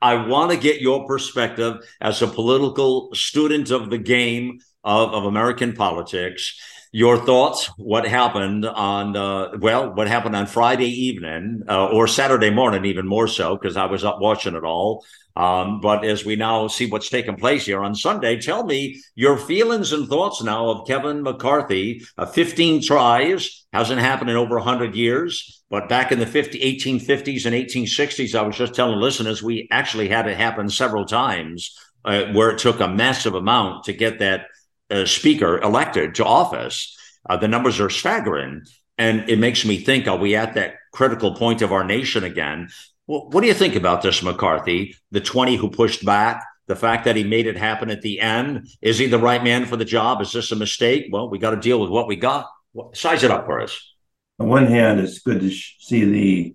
I want to get your perspective as a political student of the game of, of American politics. Your thoughts? What happened on uh, well? What happened on Friday evening uh, or Saturday morning, even more so, because I was up watching it all um, but as we now see what's taking place here on Sunday, tell me your feelings and thoughts now of Kevin McCarthy. Uh, 15 tries hasn't happened in over 100 years. But back in the 50, 1850s and 1860s, I was just telling listeners, we actually had it happen several times uh, where it took a massive amount to get that uh, speaker elected to office. Uh, the numbers are staggering. And it makes me think, are we at that critical point of our nation again? what do you think about this, McCarthy? The 20 who pushed back, the fact that he made it happen at the end. Is he the right man for the job? Is this a mistake? Well, we got to deal with what we got. Size it up for us. On one hand, it's good to sh- see the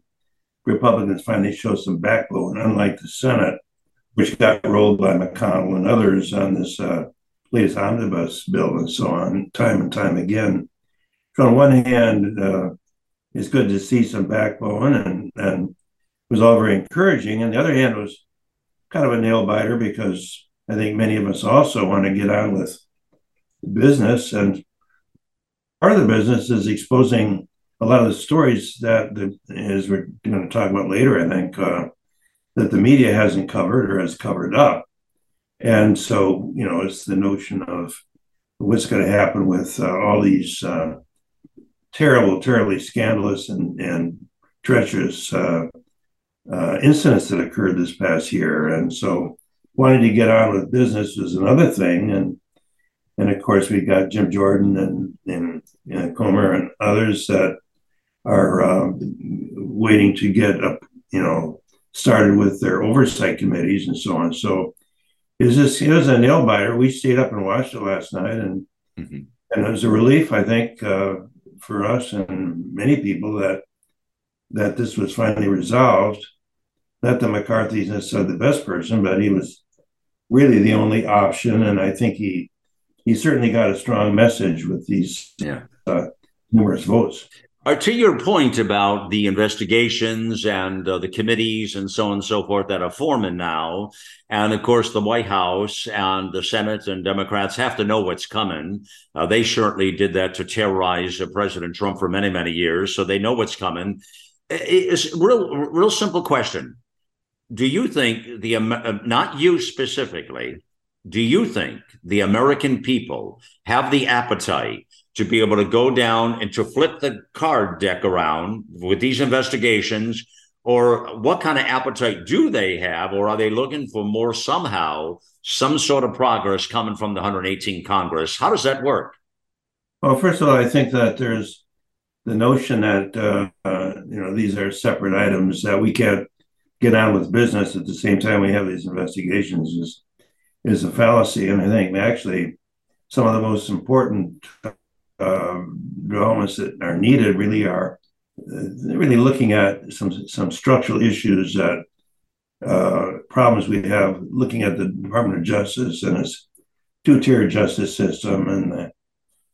Republicans finally show some backbone, unlike the Senate, which got rolled by McConnell and others on this uh, latest omnibus bill and so on, time and time again. So on one hand, uh, it's good to see some backbone and and was all very encouraging. And the other hand was kind of a nail biter because I think many of us also want to get on with business. And part of the business is exposing a lot of the stories that, that as we're going to talk about later, I think, uh, that the media hasn't covered or has covered up. And so, you know, it's the notion of what's going to happen with uh, all these uh, terrible, terribly scandalous and, and treacherous uh, uh, incidents that occurred this past year, and so wanting to get on with business was another thing, and and of course we got Jim Jordan and and, and Comer and others that are um, waiting to get up, you know, started with their oversight committees and so on. So is this it was a nail biter. We stayed up and watched it last night, and mm-hmm. and it was a relief, I think, uh, for us and many people that that this was finally resolved. Not that McCarthy's necessarily the best person, but he was really the only option, and I think he he certainly got a strong message with these yeah. uh, numerous votes. To your point about the investigations and uh, the committees and so on and so forth that are forming now, and of course the White House and the Senate and Democrats have to know what's coming. Uh, they certainly did that to terrorize uh, President Trump for many, many years, so they know what's coming. It's real, real simple question. Do you think the uh, not you specifically? Do you think the American people have the appetite to be able to go down and to flip the card deck around with these investigations? Or what kind of appetite do they have? Or are they looking for more somehow, some sort of progress coming from the 118 Congress? How does that work? Well, first of all, I think that there's the notion that uh, uh, you know these are separate items that we can't get on with business at the same time we have these investigations is is a fallacy. And I think actually some of the most important uh, developments that are needed really are uh, really looking at some some structural issues that uh, problems we have looking at the Department of Justice and its two-tier justice system and the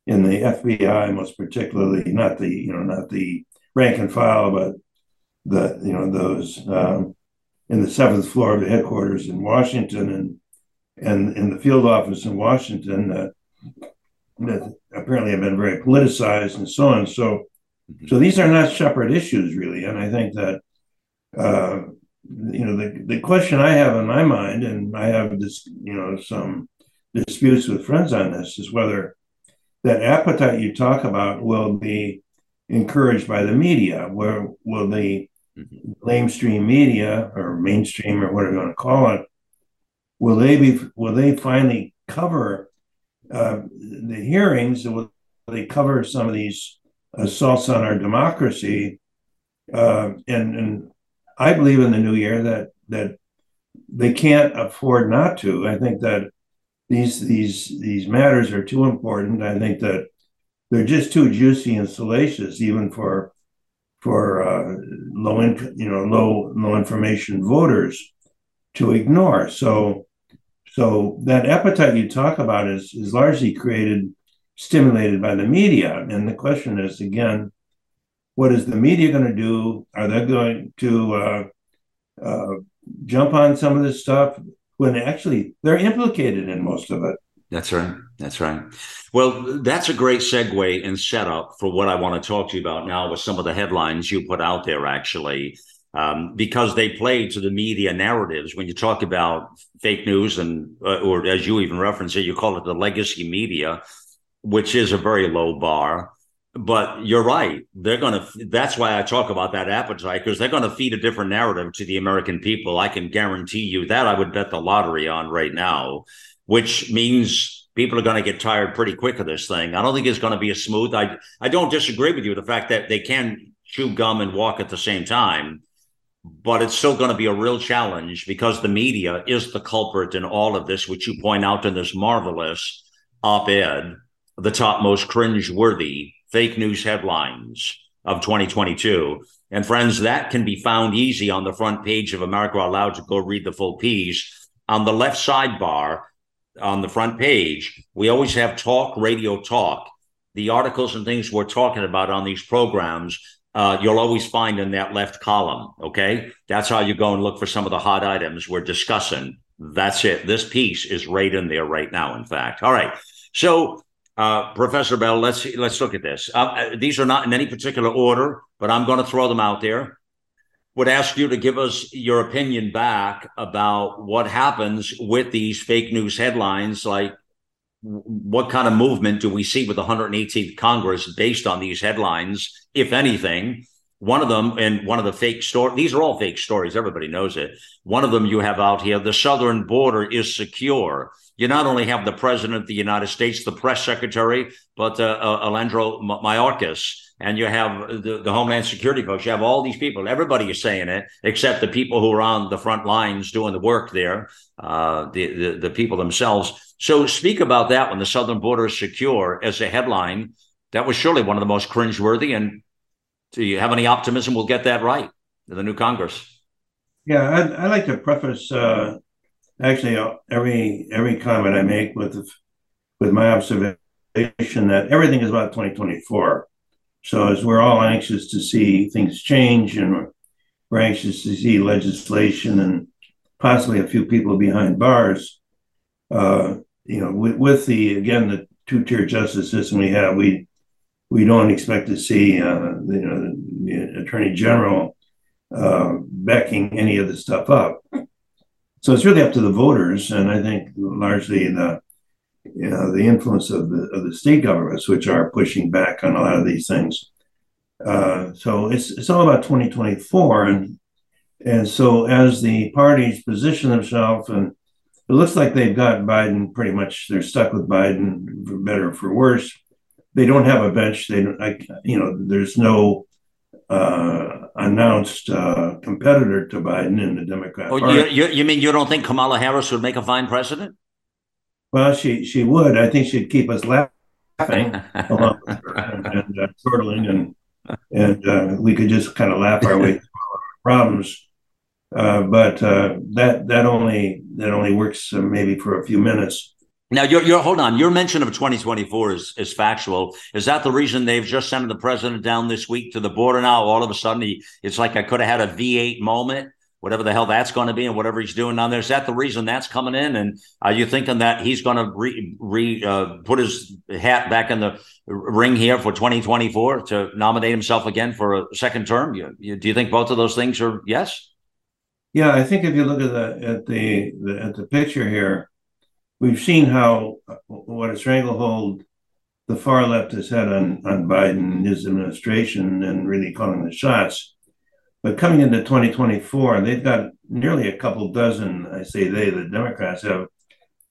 in the FBI, most particularly, not the you know not the rank and file, but the you know those um, in the seventh floor of the headquarters in Washington and and in the field office in Washington that apparently have been very politicized and so on. So so these are not separate issues really, and I think that. Uh, you know the, the question I have in my mind, and I have this, you know, some disputes with friends on this, is whether that appetite you talk about will be encouraged by the media, where will the mm-hmm. mainstream media or mainstream or whatever you want to call it, will they be will they finally cover uh, the hearings? They cover some of these assaults on our democracy. Uh, and, and I believe in the new year that that they can't afford not to. I think that these these these matters are too important. I think that they're just too juicy and salacious, even for for uh, low income, you know, low low information voters to ignore. So, so that appetite you talk about is is largely created, stimulated by the media. And the question is again, what is the media going to do? Are they going to uh, uh, jump on some of this stuff when actually they're implicated in most of it? That's right. That's right. Well, that's a great segue and setup for what I want to talk to you about now with some of the headlines you put out there, actually, um, because they play to the media narratives. When you talk about fake news, and uh, or as you even reference it, you call it the legacy media, which is a very low bar. But you're right. They're going to, that's why I talk about that appetite, because they're going to feed a different narrative to the American people. I can guarantee you that I would bet the lottery on right now which means people are going to get tired pretty quick of this thing. I don't think it's going to be a smooth. I I don't disagree with you the fact that they can chew gum and walk at the same time, but it's still going to be a real challenge because the media is the culprit in all of this, which you point out in this marvelous op-ed, the top most cringe-worthy fake news headlines of 2022. And friends, that can be found easy on the front page of America Loud to go read the full piece. On the left sidebar, on the front page, we always have talk, radio talk. The articles and things we're talking about on these programs, uh, you'll always find in that left column. Okay. That's how you go and look for some of the hot items we're discussing. That's it. This piece is right in there right now, in fact. All right. So, uh, Professor Bell, let's let's look at this. Uh, uh these are not in any particular order, but I'm going to throw them out there would ask you to give us your opinion back about what happens with these fake news headlines like what kind of movement do we see with the 118th Congress based on these headlines, if anything? One of them, and one of the fake stories, these are all fake stories. Everybody knows it. One of them you have out here the southern border is secure. You not only have the president of the United States, the press secretary, but uh, uh, Alejandro Mayorkas and you have the, the Homeland Security folks. You have all these people. Everybody is saying it, except the people who are on the front lines doing the work there, uh, the, the, the people themselves. So speak about that when the southern border is secure as a headline. That was surely one of the most cringeworthy. And do you have any optimism we'll get that right in the new Congress? Yeah, I'd, i like to preface uh, actually uh, every every comment I make with with my observation that everything is about 2024 so as we're all anxious to see things change and we're anxious to see legislation and possibly a few people behind bars, uh, you know, with, with, the again the two-tier justice system we have, we we don't expect to see uh, you know the attorney general uh, backing any of this stuff up. So it's really up to the voters, and I think largely the you know, the influence of the of the state governments, which are pushing back on a lot of these things. Uh, so it's it's all about 2024, and and so as the parties position themselves, and it looks like they've got Biden pretty much. They're stuck with Biden for better or for worse. They don't have a bench. They don't. I, you know, there's no uh, announced uh, competitor to Biden in the Democrat. Oh, you, you, you mean you don't think Kamala Harris would make a fine president? Well, she she would. I think she'd keep us laughing along with her and, and uh, and and uh, we could just kind of laugh our way through our problems. Uh, but uh, that that only that only works uh, maybe for a few minutes. Now, your your hold on. Your mention of 2024 is is factual. Is that the reason they've just sent the president down this week to the border? Now, all of a sudden, he it's like I could have had a V8 moment whatever the hell that's going to be and whatever he's doing down there. Is that the reason that's coming in? And are you thinking that he's going to re, re uh, put his hat back in the ring here for 2024 to nominate himself again for a second term? You, you, do you think both of those things are yes? Yeah, I think if you look at the at the, the at the picture here, we've seen how what a stranglehold the far left has had on on Biden and his administration and really calling the shots but coming into 2024, they've got nearly a couple dozen, I say they, the Democrats have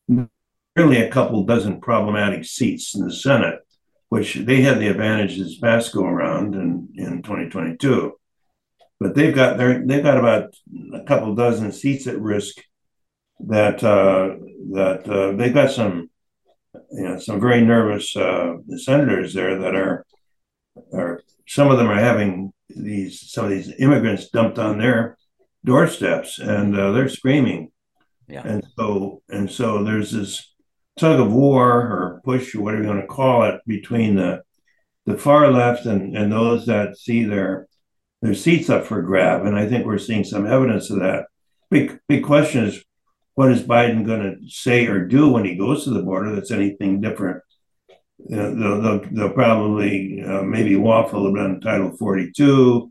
nearly a couple dozen problematic seats in the Senate. which they had the advantage this past go around in, in 2022. But they've got their they've got about a couple dozen seats at risk that uh, that uh, they've got some you know some very nervous uh, senators there that are are some of them are having these some of these immigrants dumped on their doorsteps and uh, they're screaming Yeah. and so and so there's this tug of war or push or whatever you want to call it between the the far left and and those that see their their seats up for grab and i think we're seeing some evidence of that. Big big question is what is biden going to say or do when he goes to the border that's anything different? You know, they'll, they'll, they'll probably uh, maybe waffle about title 42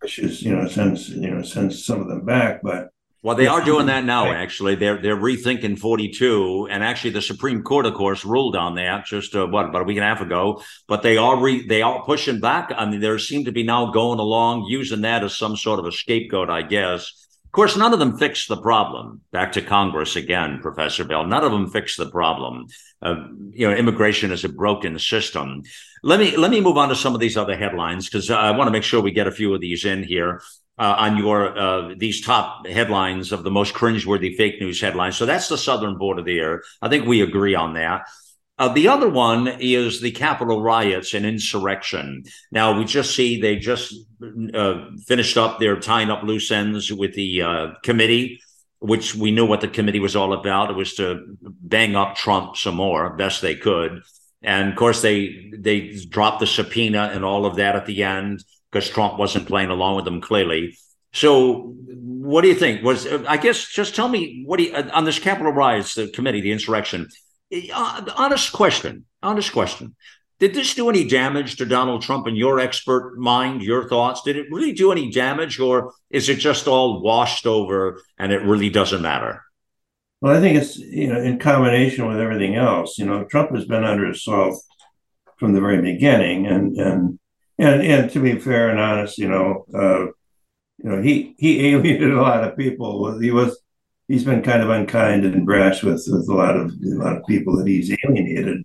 which is you know sends you know sends some of them back but Well, they are doing that now. Actually, they're they're rethinking 42, and actually, the Supreme Court, of course, ruled on that just uh, what about a week and a half ago. But they are re, they are pushing back. I mean, they seem to be now going along using that as some sort of a scapegoat, I guess. Of course, none of them fix the problem. Back to Congress again, Professor Bell. None of them fix the problem. Uh, you know, immigration is a broken system. Let me let me move on to some of these other headlines because I want to make sure we get a few of these in here uh, on your uh, these top headlines of the most cringeworthy fake news headlines. So that's the southern border there. I think we agree on that. Uh, the other one is the Capitol riots and insurrection. Now we just see they just uh, finished up their tying up loose ends with the uh, committee, which we knew what the committee was all about. It was to bang up Trump some more, best they could. And of course, they they dropped the subpoena and all of that at the end because Trump wasn't playing along with them clearly. So, what do you think? Was I guess just tell me what do you, on this Capitol riots, the committee, the insurrection? Uh, honest question. Honest question. Did this do any damage to Donald Trump in your expert mind? Your thoughts? Did it really do any damage, or is it just all washed over and it really doesn't matter? Well, I think it's you know in combination with everything else. You know, Trump has been under assault from the very beginning, and and and and to be fair and honest, you know, uh, you know he he alienated a lot of people. He was he's been kind of unkind and brash with with a lot of a lot of people that he's alienated.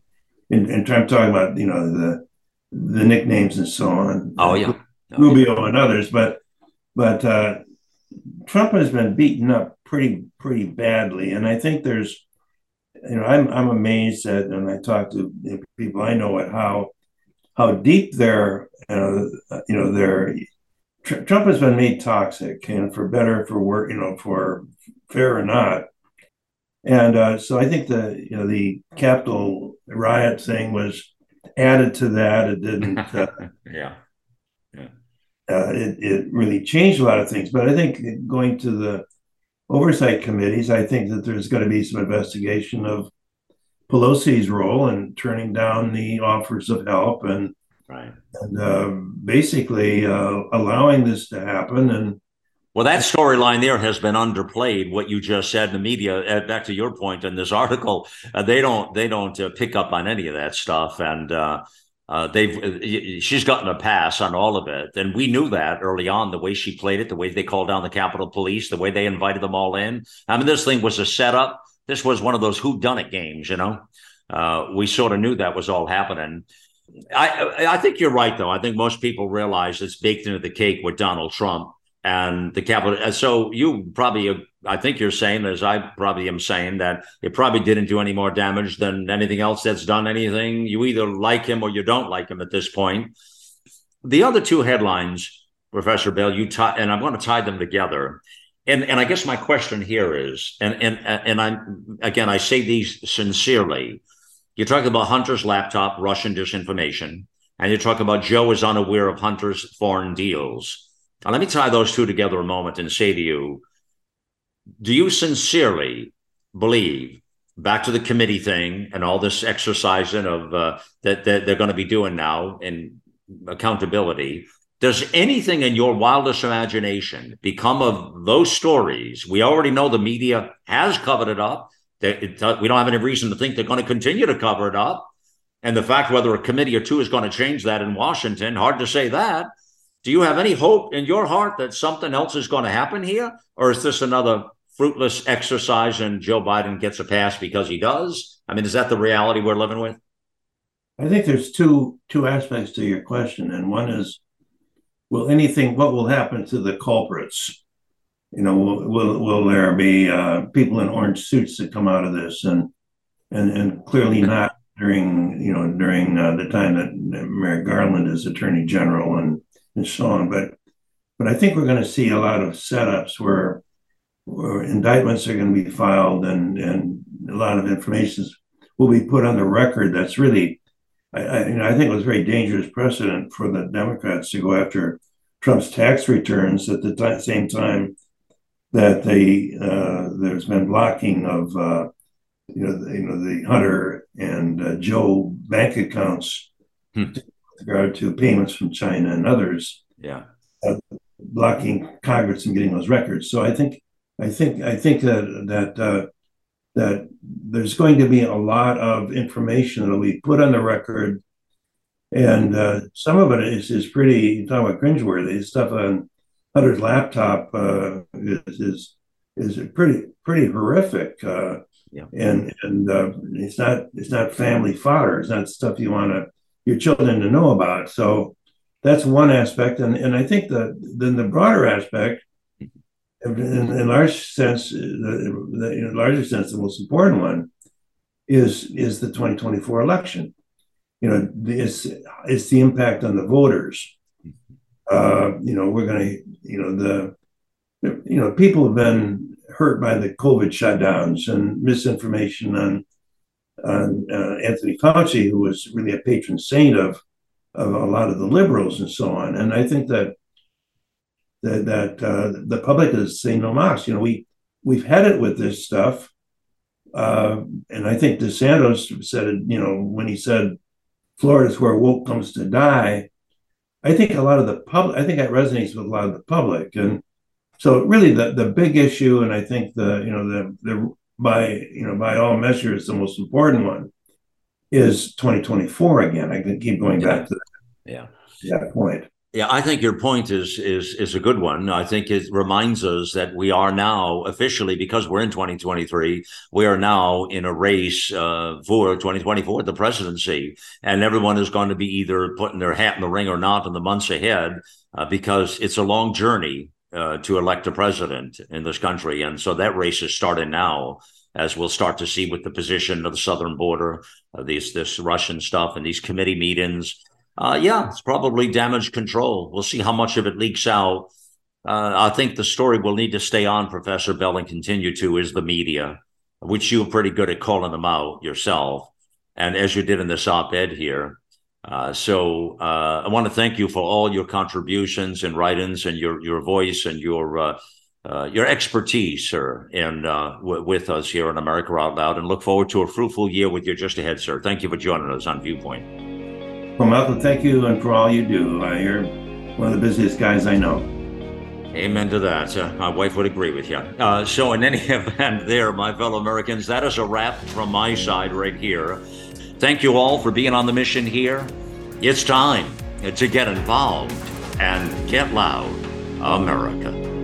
And, and I'm talking about you know the the nicknames and so on. Oh yeah, oh, Rubio yeah. and others, but but uh, Trump has been beaten up pretty pretty badly, and I think there's, you know, I'm I'm amazed at, and I talk to people I know at how how deep their know you know their Trump has been made toxic, and for better for work, you know, for fair or not. And uh, so I think the you know the Capitol riot thing was added to that. It didn't. Uh, yeah. Yeah. Uh, it, it really changed a lot of things. But I think going to the oversight committees, I think that there's going to be some investigation of Pelosi's role in turning down the offers of help and right. and uh, basically uh, allowing this to happen. And well, that storyline there has been underplayed. What you just said in the media, uh, back to your point in this article, uh, they don't they don't uh, pick up on any of that stuff, and uh, they've she's gotten a pass on all of it, and we knew that early on. The way she played it, the way they called down the Capitol Police, the way they invited them all in. I mean, this thing was a setup. This was one of those who done it games, you know. Uh, we sort of knew that was all happening. I I think you're right though. I think most people realize it's baked into the cake with Donald Trump and the Capitol. So you probably, I think you're saying, as I probably am saying, that it probably didn't do any more damage than anything else that's done anything. You either like him or you don't like him at this point. The other two headlines, Professor Bell, you tie, and I'm going to tie them together. And and I guess my question here is, and and and I'm again, I say these sincerely. You're talking about Hunter's laptop, Russian disinformation, and you're talking about Joe is unaware of Hunter's foreign deals. Now, let me tie those two together a moment and say to you do you sincerely believe, back to the committee thing and all this exercising of uh, that, that they're going to be doing now in accountability? Does anything in your wildest imagination become of those stories? We already know the media has covered it up. It, we don't have any reason to think they're going to continue to cover it up. And the fact whether a committee or two is going to change that in Washington, hard to say that. Do you have any hope in your heart that something else is going to happen here? Or is this another fruitless exercise and Joe Biden gets a pass because he does? I mean, is that the reality we're living with? I think there's two two aspects to your question, and one is, will anything? What will happen to the culprits? You know, will will, will there be uh, people in orange suits that come out of this, and and and clearly not during you know during uh, the time that Merrick Garland is Attorney General and and so on, but but I think we're going to see a lot of setups where where indictments are going to be filed and and a lot of information will be put on the record. That's really I, I, you know, I think it was a very dangerous precedent for the Democrats to go after Trump's tax returns at the t- same time that they uh, there's been blocking of uh, you know the, you know the Hunter and uh, Joe bank accounts hmm. with regard to payments from China and others. Yeah, uh, blocking Congress from getting those records. So I think I think I think that that uh, that there's going to be a lot of information that'll be put on the record, and uh, some of it is is pretty you talking about cringeworthy stuff on Hunter's laptop uh, is, is is pretty pretty horrific. Uh, yeah. And and uh, it's not it's not family fodder. It's not stuff you want to your children to know about. So that's one aspect, and and I think that then the broader aspect in, in large sense, the, the, in larger sense, the most important one is is the 2024 election. You know, it's it's the impact on the voters. Uh, you know, we're going to, you know, the, you know, people have been hurt by the COVID shutdowns and misinformation on on uh, Anthony Fauci, who was really a patron saint of of a lot of the liberals and so on. And I think that that, that uh, the public is saying no mas. You know, we we've had it with this stuff, uh, and I think DeSantis said it. You know, when he said Florida's where woke comes to die. I think a lot of the public. I think that resonates with a lot of the public, and so really the the big issue, and I think the you know the the by you know by all measures the most important one is 2024 again. I can keep going yeah. back to that, yeah. that point. Yeah, I think your point is is is a good one. I think it reminds us that we are now officially because we're in 2023, we are now in a race uh, for 2024, the presidency, and everyone is going to be either putting their hat in the ring or not in the months ahead uh, because it's a long journey uh, to elect a president in this country, and so that race is starting now. As we'll start to see with the position of the southern border, uh, these this Russian stuff and these committee meetings, uh, yeah, it's probably damage control. We'll see how much of it leaks out. Uh, I think the story will need to stay on, Professor Bell, and continue to is the media, which you're pretty good at calling them out yourself, and as you did in this op-ed here. Uh, so uh, I want to thank you for all your contributions and writings and your your voice and your uh, uh, your expertise, sir, in w- with us here on America Out Loud, and look forward to a fruitful year with you just ahead, sir. Thank you for joining us on Viewpoint. Well, Malcolm, thank you and for all you do. Uh, you're one of the busiest guys I know. Amen to that. Uh, my wife would agree with you. Uh, so, in any event, there, my fellow Americans, that is a wrap from my side right here. Thank you all for being on the mission here. It's time to get involved and get loud, America.